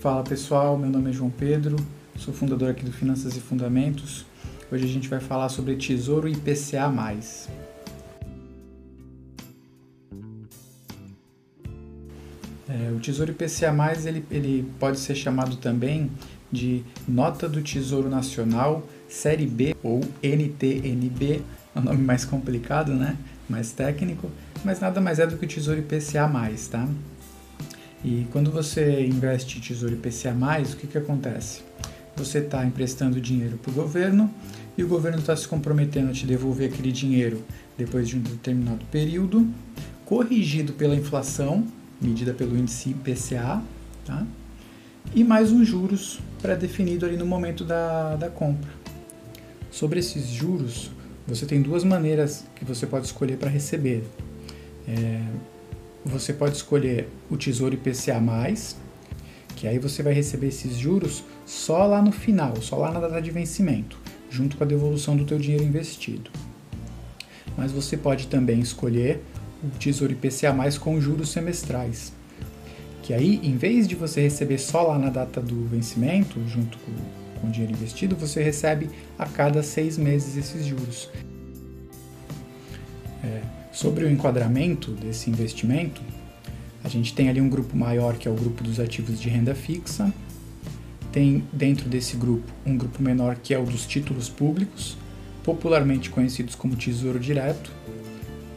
Fala pessoal, meu nome é João Pedro, sou fundador aqui do Finanças e Fundamentos. Hoje a gente vai falar sobre Tesouro IPCA+. É, o Tesouro IPCA+, ele, ele pode ser chamado também de Nota do Tesouro Nacional Série B ou NTNB, é um nome mais complicado, né? mais técnico, mas nada mais é do que o Tesouro IPCA+, tá? E quando você investe Tesouro IPCA+, o que, que acontece? Você está emprestando dinheiro para o governo e o governo está se comprometendo a te devolver aquele dinheiro depois de um determinado período, corrigido pela inflação, medida pelo índice IPCA, tá? e mais uns juros pré-definido ali no momento da, da compra. Sobre esses juros, você tem duas maneiras que você pode escolher para receber. É, você pode escolher o Tesouro IPCA+, que aí você vai receber esses juros só lá no final, só lá na data de vencimento, junto com a devolução do teu dinheiro investido. Mas você pode também escolher o Tesouro IPCA+, com juros semestrais, que aí, em vez de você receber só lá na data do vencimento, junto com, com o dinheiro investido, você recebe a cada seis meses esses juros. É, Sobre o enquadramento desse investimento, a gente tem ali um grupo maior que é o grupo dos ativos de renda fixa, tem dentro desse grupo um grupo menor que é o dos títulos públicos, popularmente conhecidos como Tesouro Direto.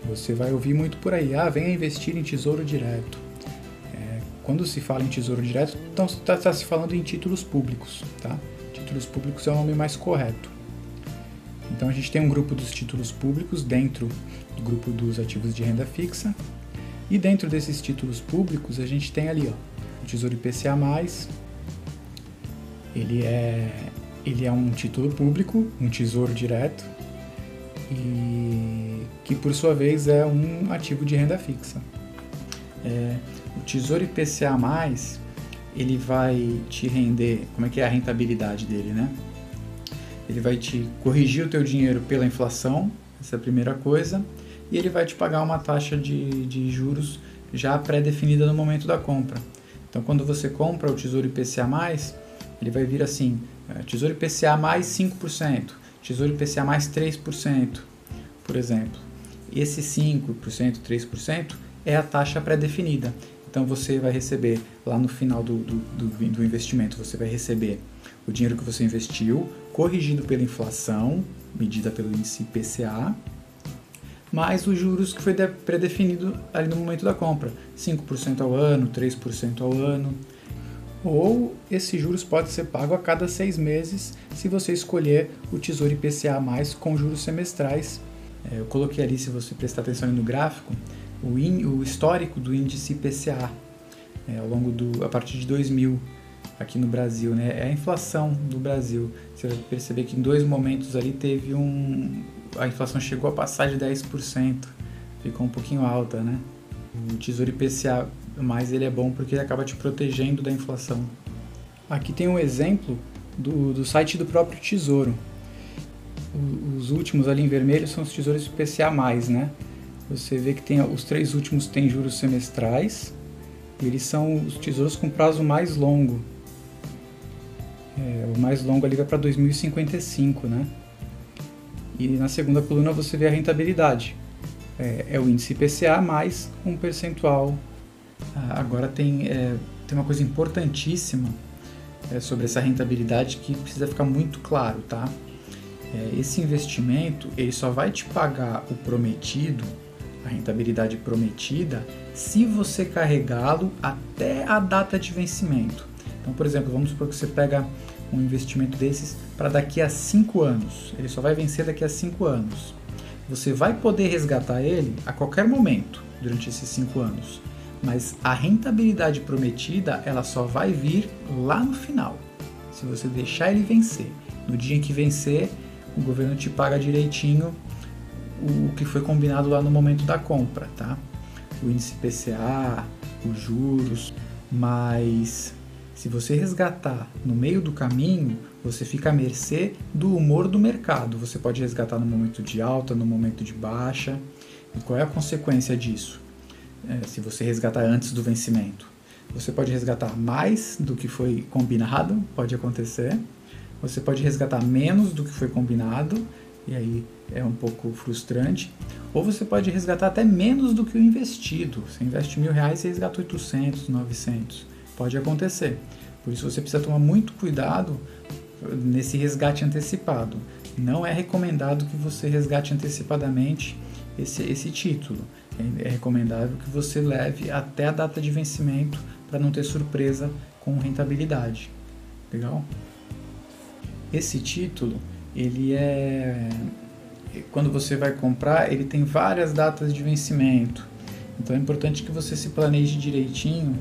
Você vai ouvir muito por aí, ah, venha investir em Tesouro Direto. É, quando se fala em Tesouro Direto, então está tá se falando em títulos públicos, tá? Títulos públicos é o nome mais correto. Então a gente tem um grupo dos títulos públicos dentro do grupo dos ativos de renda fixa. E dentro desses títulos públicos a gente tem ali ó, o Tesouro IPCA+, ele é, ele é um título público, um tesouro direto, e que por sua vez é um ativo de renda fixa. É, o Tesouro IPCA+, ele vai te render, como é que é a rentabilidade dele, né? Ele vai te corrigir o teu dinheiro pela inflação, essa é a primeira coisa, e ele vai te pagar uma taxa de, de juros já pré-definida no momento da compra. Então, quando você compra o Tesouro IPCA+, ele vai vir assim, é, Tesouro IPCA mais 5%, Tesouro IPCA mais 3%, por exemplo. Esse 5%, 3% é a taxa pré-definida. Então, você vai receber lá no final do, do, do, do investimento, você vai receber o dinheiro que você investiu, corrigido pela inflação, medida pelo índice IPCA, mais os juros que foi predefinido ali no momento da compra, 5% ao ano, 3% ao ano. Ou esses juros pode ser pago a cada seis meses se você escolher o Tesouro IPCA+, com juros semestrais. É, eu coloquei ali, se você prestar atenção no gráfico, o, in, o histórico do índice IPCA é, ao longo do, a partir de 2000 aqui no Brasil, né? É a inflação do Brasil. Você vai perceber que em dois momentos ali teve um. A inflação chegou a passar de 10%, ficou um pouquinho alta, né? O Tesouro IPCA, mais ele é bom porque ele acaba te protegendo da inflação. Aqui tem um exemplo do, do site do próprio Tesouro. Os últimos ali em vermelho são os tesouros IPCA+, né? Você vê que tem os três últimos têm juros semestrais, eles são os tesouros com prazo mais longo, é, o mais longo ali vai para 2055, né? E na segunda coluna você vê a rentabilidade. É, é o índice IPCA mais um percentual. Ah, agora tem, é, tem uma coisa importantíssima é, sobre essa rentabilidade que precisa ficar muito claro, tá? É, esse investimento ele só vai te pagar o prometido, a rentabilidade prometida, se você carregá-lo até a data de vencimento. Então, por exemplo, vamos supor que você pega um investimento desses para daqui a 5 anos. Ele só vai vencer daqui a 5 anos. Você vai poder resgatar ele a qualquer momento durante esses 5 anos. Mas a rentabilidade prometida, ela só vai vir lá no final. Se você deixar ele vencer. No dia em que vencer, o governo te paga direitinho o que foi combinado lá no momento da compra, tá? O índice PCA, os juros, mas se você resgatar no meio do caminho, você fica à mercê do humor do mercado. Você pode resgatar no momento de alta, no momento de baixa. E qual é a consequência disso? É, se você resgatar antes do vencimento, Você pode resgatar mais do que foi combinado, pode acontecer. Você pode resgatar menos do que foi combinado, e aí é um pouco frustrante. Ou você pode resgatar até menos do que o investido. Você investe mil reais e resgata 800, 900. Pode acontecer. Por isso você precisa tomar muito cuidado nesse resgate antecipado. Não é recomendado que você resgate antecipadamente esse, esse título. É, é recomendável que você leve até a data de vencimento para não ter surpresa com rentabilidade. Legal? Esse título, ele é quando você vai comprar, ele tem várias datas de vencimento. Então é importante que você se planeje direitinho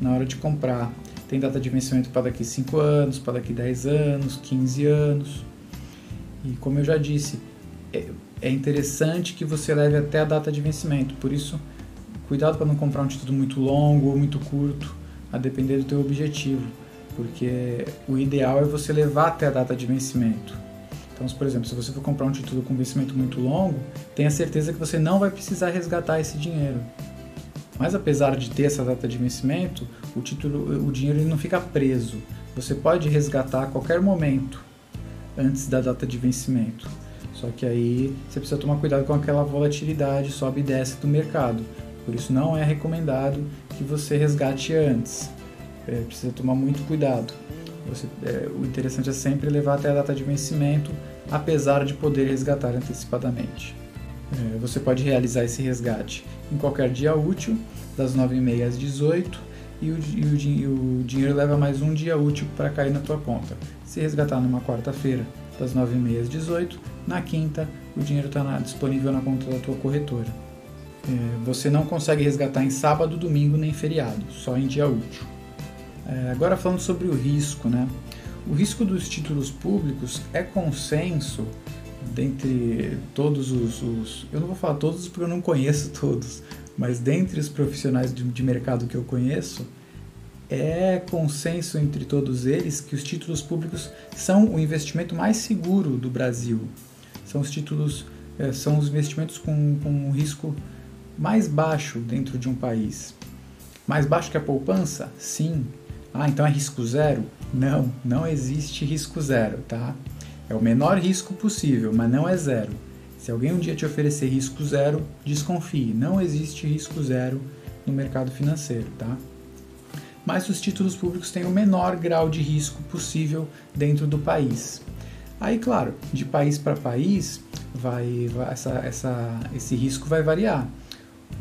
na hora de comprar. Tem data de vencimento para daqui 5 anos, para daqui 10 anos, 15 anos. E como eu já disse, é, é interessante que você leve até a data de vencimento. Por isso, cuidado para não comprar um título muito longo ou muito curto, a depender do teu objetivo, porque o ideal é você levar até a data de vencimento. Então, por exemplo, se você for comprar um título com vencimento muito longo, tenha certeza que você não vai precisar resgatar esse dinheiro. Mas apesar de ter essa data de vencimento, o título, o dinheiro ele não fica preso. Você pode resgatar a qualquer momento antes da data de vencimento. Só que aí você precisa tomar cuidado com aquela volatilidade sobe e desce do mercado. Por isso não é recomendado que você resgate antes. É, precisa tomar muito cuidado. Você, é, o interessante é sempre levar até a data de vencimento, apesar de poder resgatar antecipadamente. É, você pode realizar esse resgate em qualquer dia útil, das 9h30 às 18 e o, e, o, o dinheiro leva mais um dia útil para cair na tua conta. Se resgatar numa quarta-feira, das 9h30 às 18 na quinta, o dinheiro está disponível na conta da tua corretora. É, você não consegue resgatar em sábado, domingo nem feriado, só em dia útil. É, agora falando sobre o risco, né? O risco dos títulos públicos é consenso dentre todos os, os, Eu não vou falar todos porque eu não conheço todos, mas dentre os profissionais de, de mercado que eu conheço, é consenso entre todos eles que os títulos públicos são o investimento mais seguro do Brasil. São os títulos, é, são os investimentos com, com um risco mais baixo dentro de um país. Mais baixo que a poupança? Sim. Ah, então é risco zero? Não, não existe risco zero, tá? É o menor risco possível, mas não é zero. Se alguém um dia te oferecer risco zero, desconfie. Não existe risco zero no mercado financeiro, tá? Mas os títulos públicos têm o menor grau de risco possível dentro do país. Aí, claro, de país para país, vai, vai essa, essa, esse risco vai variar.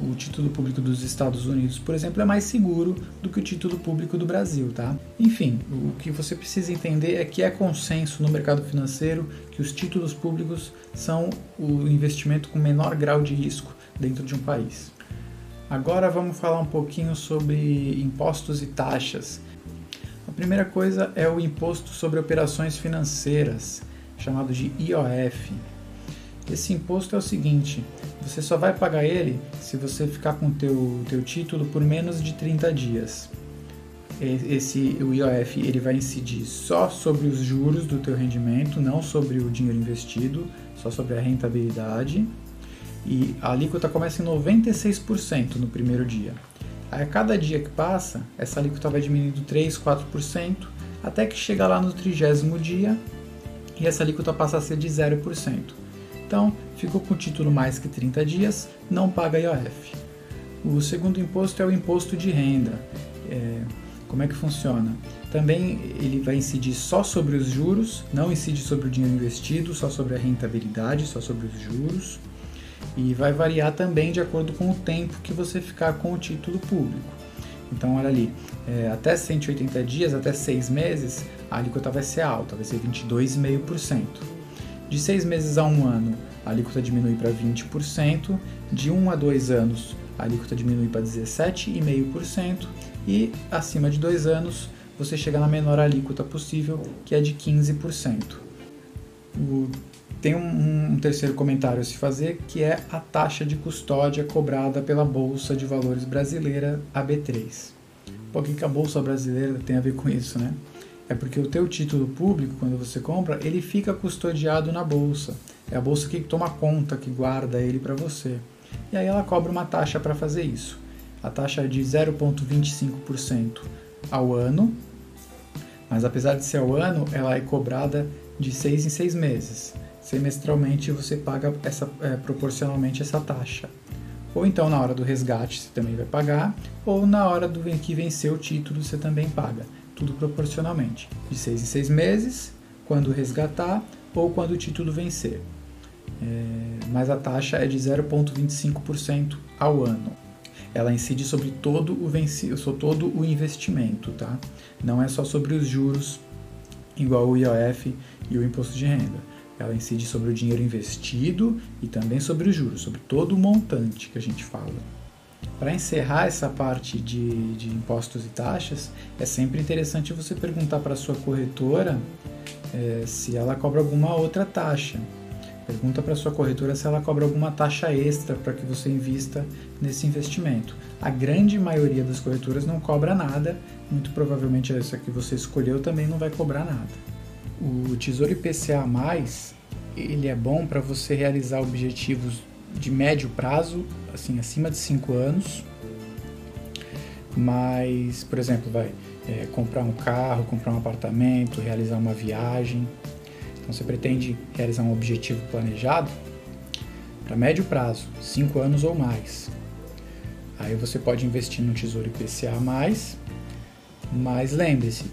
O título público dos Estados Unidos, por exemplo, é mais seguro do que o título público do Brasil, tá? Enfim, o que você precisa entender é que é consenso no mercado financeiro que os títulos públicos são o investimento com menor grau de risco dentro de um país. Agora vamos falar um pouquinho sobre impostos e taxas. A primeira coisa é o Imposto sobre Operações Financeiras, chamado de IOF. Esse imposto é o seguinte: você só vai pagar ele se você ficar com o teu, teu título por menos de 30 dias. Esse, o IOF ele vai incidir só sobre os juros do teu rendimento, não sobre o dinheiro investido, só sobre a rentabilidade. E a alíquota começa em 96% no primeiro dia. A cada dia que passa, essa alíquota vai diminuindo 3, 4%, até que chega lá no trigésimo dia e essa alíquota passa a ser de 0%. Então, ficou com o título mais que 30 dias, não paga IOF. O segundo imposto é o imposto de renda. É, como é que funciona? Também ele vai incidir só sobre os juros, não incide sobre o dinheiro investido, só sobre a rentabilidade, só sobre os juros. E vai variar também de acordo com o tempo que você ficar com o título público. Então, olha ali, é, até 180 dias, até 6 meses, a alíquota vai ser alta, vai ser 22,5%. De 6 meses a 1 ano, a alíquota diminui para 20%. De 1 a 2 anos, a alíquota diminui para 17,5%. E acima de 2 anos, você chega na menor alíquota possível, que é de 15%. O tem um, um, terceiro comentário a se fazer, que é a taxa de custódia cobrada pela Bolsa de Valores Brasileira, AB3. Por que, que a Bolsa Brasileira tem a ver com isso, né? É porque o teu título público, quando você compra, ele fica custodiado na Bolsa. É a Bolsa que toma conta, que guarda ele para você. E aí ela cobra uma taxa para fazer isso. a taxa é de 0,25% ao ano, mas apesar de ser ao ano, ela é cobrada de seis em seis meses. Semestralmente você paga essa, é, proporcionalmente essa taxa. Ou então na hora do resgate você também vai pagar, ou na hora do que venceu o título você também paga. Tudo proporcionalmente. De seis em seis meses, quando resgatar ou quando o título vencer. É, mas a taxa é de 0,25% ao ano. Ela incide sobre todo o venci, sobre todo o investimento, tá? Não é só sobre os juros, igual o IOF e o imposto de renda ela incide sobre o dinheiro investido e também sobre os juros, sobre todo o montante que a gente fala. Para encerrar essa parte de, de, impostos e taxas, é sempre interessante você perguntar para sua corretora é, se ela cobra alguma outra taxa. Pergunta para a sua corretora se ela cobra alguma taxa extra para que você invista nesse investimento. A grande maioria das corretoras não cobra nada, muito provavelmente essa que você escolheu também não vai cobrar nada. O Tesouro IPCA+, ele é bom para você realizar objetivos de médio prazo, assim, acima de 5 anos. Mas, por exemplo, vai é, comprar um carro, comprar um apartamento, realizar uma viagem. Então você pretende realizar um objetivo planejado para médio prazo, 5 anos ou mais. Aí você pode investir no Tesouro IPCA+, mas lembre-se,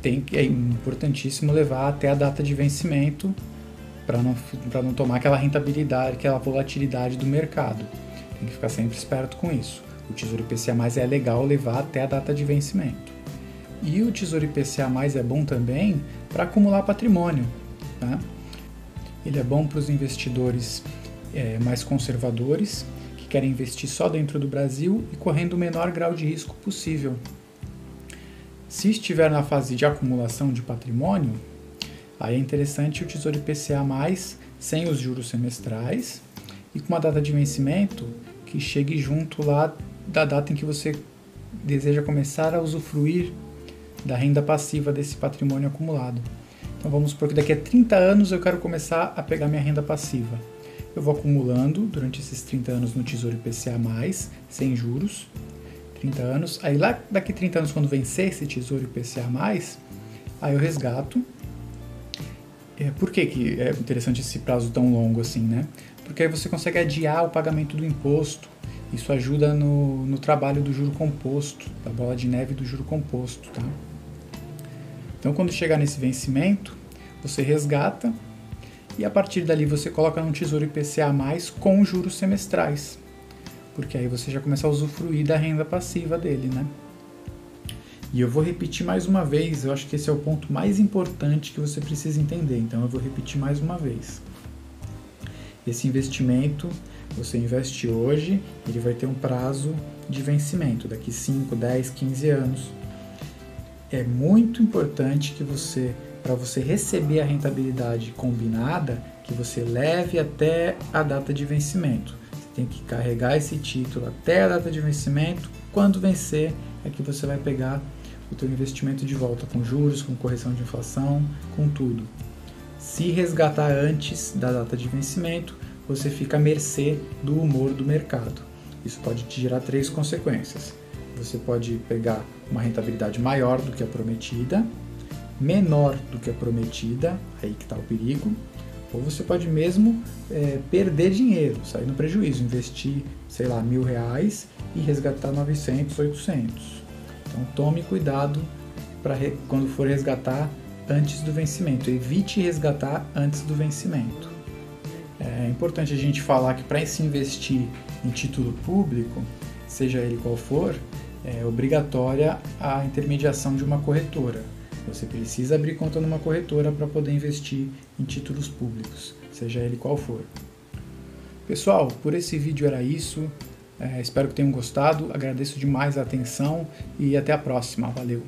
tem é importantíssimo levar até a data de vencimento para não, não tomar aquela rentabilidade, aquela volatilidade do mercado. Tem que ficar sempre esperto com isso. O Tesouro IPCA é legal levar até a data de vencimento. E o Tesouro IPCA é bom também para acumular patrimônio. Tá? Ele é bom para os investidores é, mais conservadores que querem investir só dentro do Brasil e correndo o menor grau de risco possível. Se estiver na fase de acumulação de patrimônio, aí é interessante o Tesouro IPCA+, sem os juros semestrais e com uma data de vencimento que chegue junto lá da data em que você deseja começar a usufruir da renda passiva desse patrimônio acumulado. Então vamos supor que daqui a 30 anos eu quero começar a pegar minha renda passiva. Eu vou acumulando durante esses 30 anos no Tesouro IPCA+, sem juros, 30 anos. Aí lá daqui 30 anos, quando vencer esse tesouro IPCA+, aí eu resgato. É, por que, que é interessante esse prazo tão longo assim, né? Porque aí você consegue adiar o pagamento do imposto. Isso ajuda no, no trabalho do juro composto, da bola de neve do juro composto, tá? Então, quando chegar nesse vencimento, você resgata e a partir dali você coloca num tesouro IPCA+, com juros semestrais porque aí você já começa a usufruir da renda passiva dele, né? E eu vou repetir mais uma vez, eu acho que esse é o ponto mais importante que você precisa entender, então eu vou repetir mais uma vez. Esse investimento, você investe hoje, ele vai ter um prazo de vencimento, daqui 5, 10, 15 anos. É muito importante que você, para você receber a rentabilidade combinada, que você leve até a data de vencimento tem que carregar esse título até a data de vencimento. Quando vencer, é que você vai pegar o teu investimento de volta com juros, com correção de inflação, com tudo. Se resgatar antes da data de vencimento, você fica à mercê do humor do mercado. Isso pode te gerar três consequências. Você pode pegar uma rentabilidade maior do que a prometida, menor do que a prometida, aí que está o perigo, ou você pode mesmo é, perder dinheiro, sair no prejuízo, investir, sei lá, mil reais e resgatar 900, 800. Então tome cuidado para quando for resgatar antes do vencimento. Evite resgatar antes do vencimento. É importante a gente falar que para se investir em título público, seja ele qual for, é obrigatória a intermediação de uma corretora. Você precisa abrir conta numa corretora para poder investir em títulos públicos, seja ele qual for. Pessoal, por esse vídeo era isso. É, espero que tenham gostado, agradeço demais a atenção e até a próxima. Valeu!